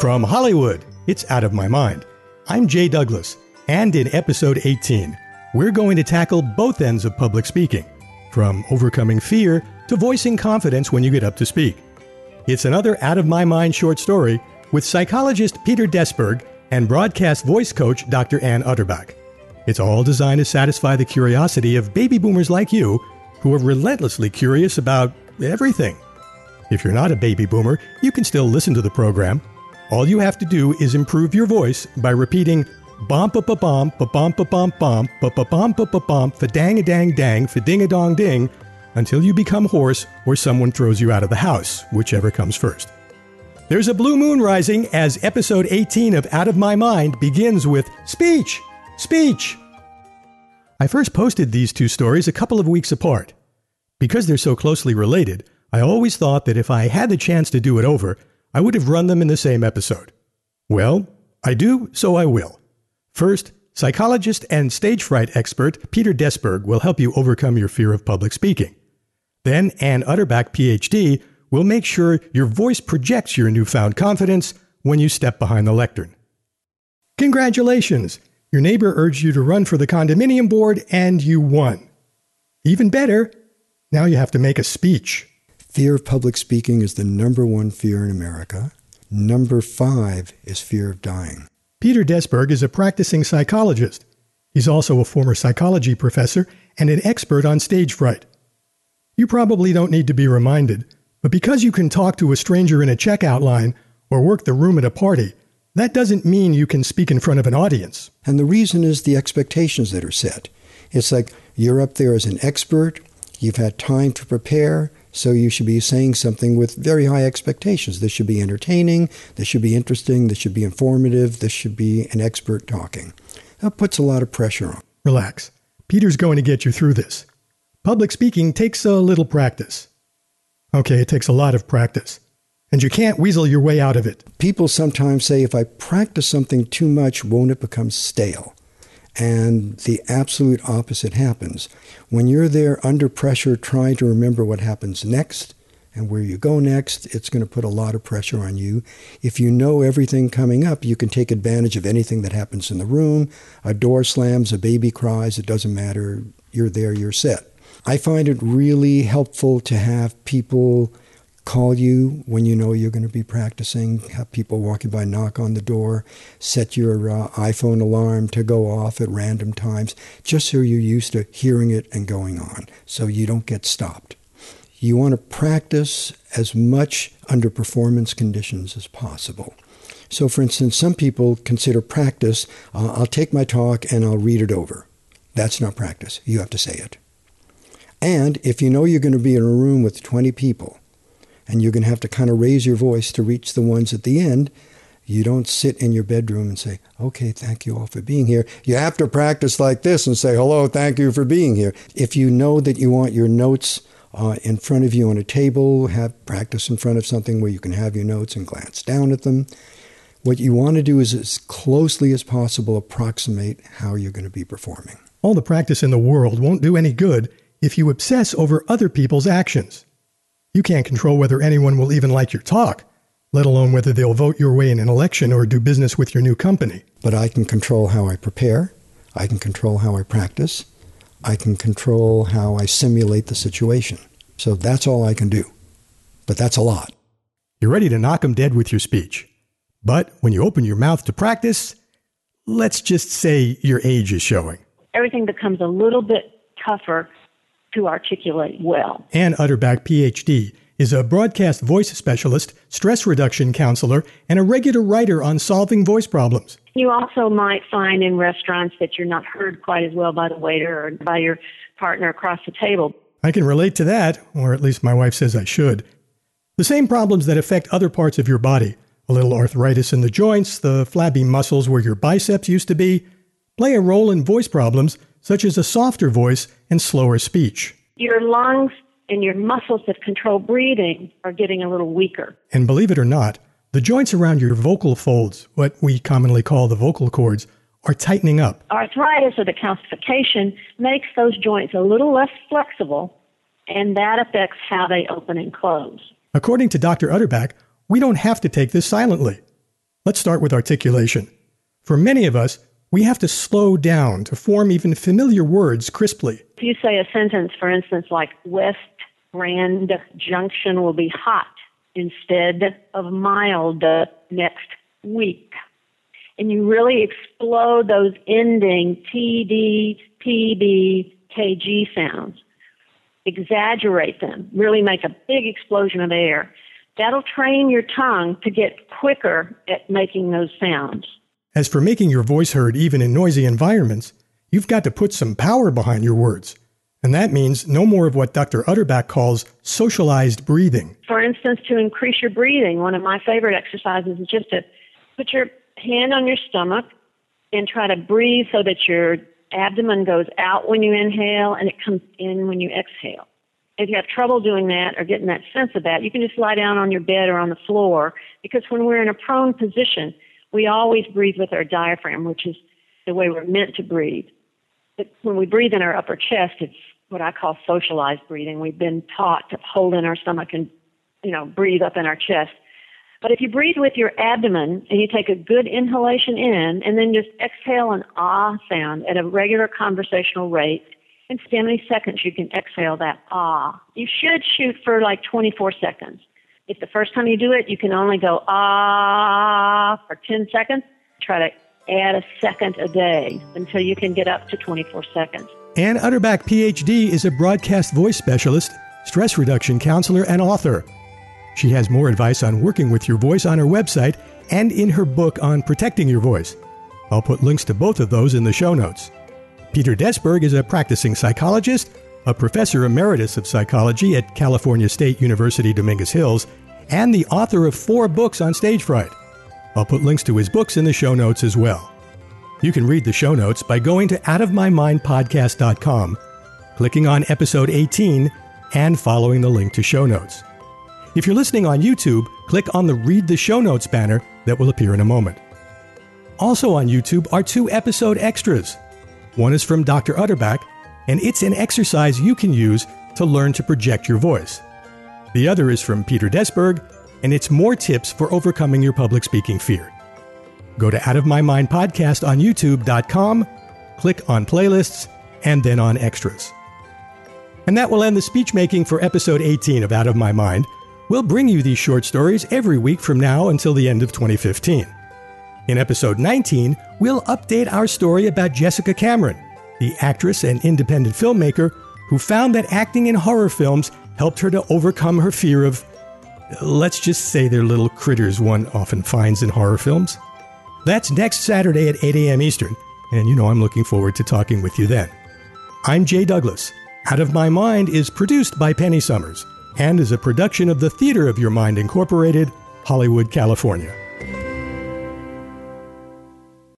From Hollywood, it's Out of My Mind. I'm Jay Douglas, and in episode 18, we're going to tackle both ends of public speaking, from overcoming fear to voicing confidence when you get up to speak. It's another Out of My Mind short story with psychologist Peter Desberg and broadcast voice coach Dr. Ann Utterback. It's all designed to satisfy the curiosity of baby boomers like you who are relentlessly curious about everything. If you're not a baby boomer, you can still listen to the program all you have to do is improve your voice by repeating bom ba ba bom ba bom ba bom bom ba ba bom ba ba bom fa dang a dang dang fa ding a dong ding until you become hoarse or someone throws you out of the house, whichever comes first. There's a blue moon rising as episode 18 of Out of My Mind begins with speech, speech. I first posted these two stories a couple of weeks apart. Because they're so closely related, I always thought that if I had the chance to do it over, I would have run them in the same episode. Well, I do, so I will. First, psychologist and stage fright expert Peter Desberg will help you overcome your fear of public speaking. Then, Ann Utterback, PhD, will make sure your voice projects your newfound confidence when you step behind the lectern. Congratulations! Your neighbor urged you to run for the condominium board and you won. Even better, now you have to make a speech. Fear of public speaking is the number one fear in America. Number five is fear of dying. Peter Desberg is a practicing psychologist. He's also a former psychology professor and an expert on stage fright. You probably don't need to be reminded, but because you can talk to a stranger in a checkout line or work the room at a party, that doesn't mean you can speak in front of an audience. And the reason is the expectations that are set. It's like you're up there as an expert, you've had time to prepare, so you should be saying something with very high expectations. This should be entertaining, this should be interesting, this should be informative, this should be an expert talking. That puts a lot of pressure on. Relax. Peter's going to get you through this. Public speaking takes a little practice. Okay, it takes a lot of practice. And you can't weasel your way out of it. People sometimes say if I practice something too much, won't it become stale? And the absolute opposite happens. When you're there under pressure trying to remember what happens next and where you go next, it's going to put a lot of pressure on you. If you know everything coming up, you can take advantage of anything that happens in the room. A door slams, a baby cries, it doesn't matter. You're there, you're set. I find it really helpful to have people call you when you know you're going to be practicing, have people walking by knock on the door, set your uh, iPhone alarm to go off at random times, just so you're used to hearing it and going on, so you don't get stopped. You want to practice as much under performance conditions as possible. So, for instance, some people consider practice, uh, I'll take my talk and I'll read it over. That's not practice. You have to say it. And if you know you're going to be in a room with 20 people, and you're going to have to kind of raise your voice to reach the ones at the end. You don't sit in your bedroom and say, okay, thank you all for being here. You have to practice like this and say, hello, thank you for being here. If you know that you want your notes uh, in front of you on a table, have practice in front of something where you can have your notes and glance down at them. What you want to do is as closely as possible approximate how you're going to be performing. All the practice in the world won't do any good if you obsess over other people's actions. You can't control whether anyone will even like your talk, let alone whether they'll vote your way in an election or do business with your new company. But I can control how I prepare. I can control how I practice. I can control how I simulate the situation. So that's all I can do. But that's a lot. You're ready to knock 'em dead with your speech. But when you open your mouth to practice, let's just say your age is showing. Everything becomes a little bit tougher to articulate well. Ann Utterback, PhD, is a broadcast voice specialist, stress reduction counselor, and a regular writer on solving voice problems. You also might find in restaurants that you're not heard quite as well by the waiter or by your partner across the table. I can relate to that, or at least my wife says I should. The same problems that affect other parts of your body a little arthritis in the joints, the flabby muscles where your biceps used to be play a role in voice problems such as a softer voice and slower speech. Your lungs and your muscles that control breathing are getting a little weaker. And believe it or not, the joints around your vocal folds, what we commonly call the vocal cords, are tightening up. Arthritis or the calcification makes those joints a little less flexible, and that affects how they open and close. According to Dr. Utterback, we don't have to take this silently. Let's start with articulation. For many of us, we have to slow down to form even familiar words crisply. If you say a sentence, for instance, like West Grand Junction will be hot instead of mild uh, next week. And you really explode those ending TD, PB, KG sounds. Exaggerate them, really make a big explosion of air. That'll train your tongue to get quicker at making those sounds. As for making your voice heard even in noisy environments, you've got to put some power behind your words. And that means no more of what Dr. Utterback calls socialized breathing. For instance, to increase your breathing, one of my favorite exercises is just to put your hand on your stomach and try to breathe so that your abdomen goes out when you inhale and it comes in when you exhale. If you have trouble doing that or getting that sense of that, you can just lie down on your bed or on the floor because when we're in a prone position, we always breathe with our diaphragm, which is the way we're meant to breathe. But when we breathe in our upper chest, it's what I call socialized breathing. We've been taught to hold in our stomach and, you know, breathe up in our chest. But if you breathe with your abdomen and you take a good inhalation in and then just exhale an ah sound at a regular conversational rate, and see how many seconds you can exhale that ah. You should shoot for like 24 seconds. If the first time you do it, you can only go ah for 10 seconds, try to add a second a day until you can get up to 24 seconds. Ann Utterback, PhD, is a broadcast voice specialist, stress reduction counselor, and author. She has more advice on working with your voice on her website and in her book on protecting your voice. I'll put links to both of those in the show notes. Peter Desberg is a practicing psychologist, a professor emeritus of psychology at California State University Dominguez Hills, and the author of four books on stage fright. I'll put links to his books in the show notes as well. You can read the show notes by going to outofmymindpodcast.com, clicking on episode 18, and following the link to show notes. If you're listening on YouTube, click on the Read the Show Notes banner that will appear in a moment. Also on YouTube are two episode extras. One is from Dr. Utterback, and it's an exercise you can use to learn to project your voice. The other is from Peter Desberg, and it's more tips for overcoming your public speaking fear. Go to Out of My Mind Podcast on YouTube.com, click on playlists, and then on extras. And that will end the speech making for episode 18 of Out of My Mind. We'll bring you these short stories every week from now until the end of 2015. In episode 19, we'll update our story about Jessica Cameron, the actress and independent filmmaker who found that acting in horror films helped her to overcome her fear of, let's just say, they're little critters one often finds in horror films. That's next Saturday at 8 a.m. Eastern, and you know I'm looking forward to talking with you then. I'm Jay Douglas. Out of My Mind is produced by Penny Summers and is a production of the Theater of Your Mind Incorporated, Hollywood, California.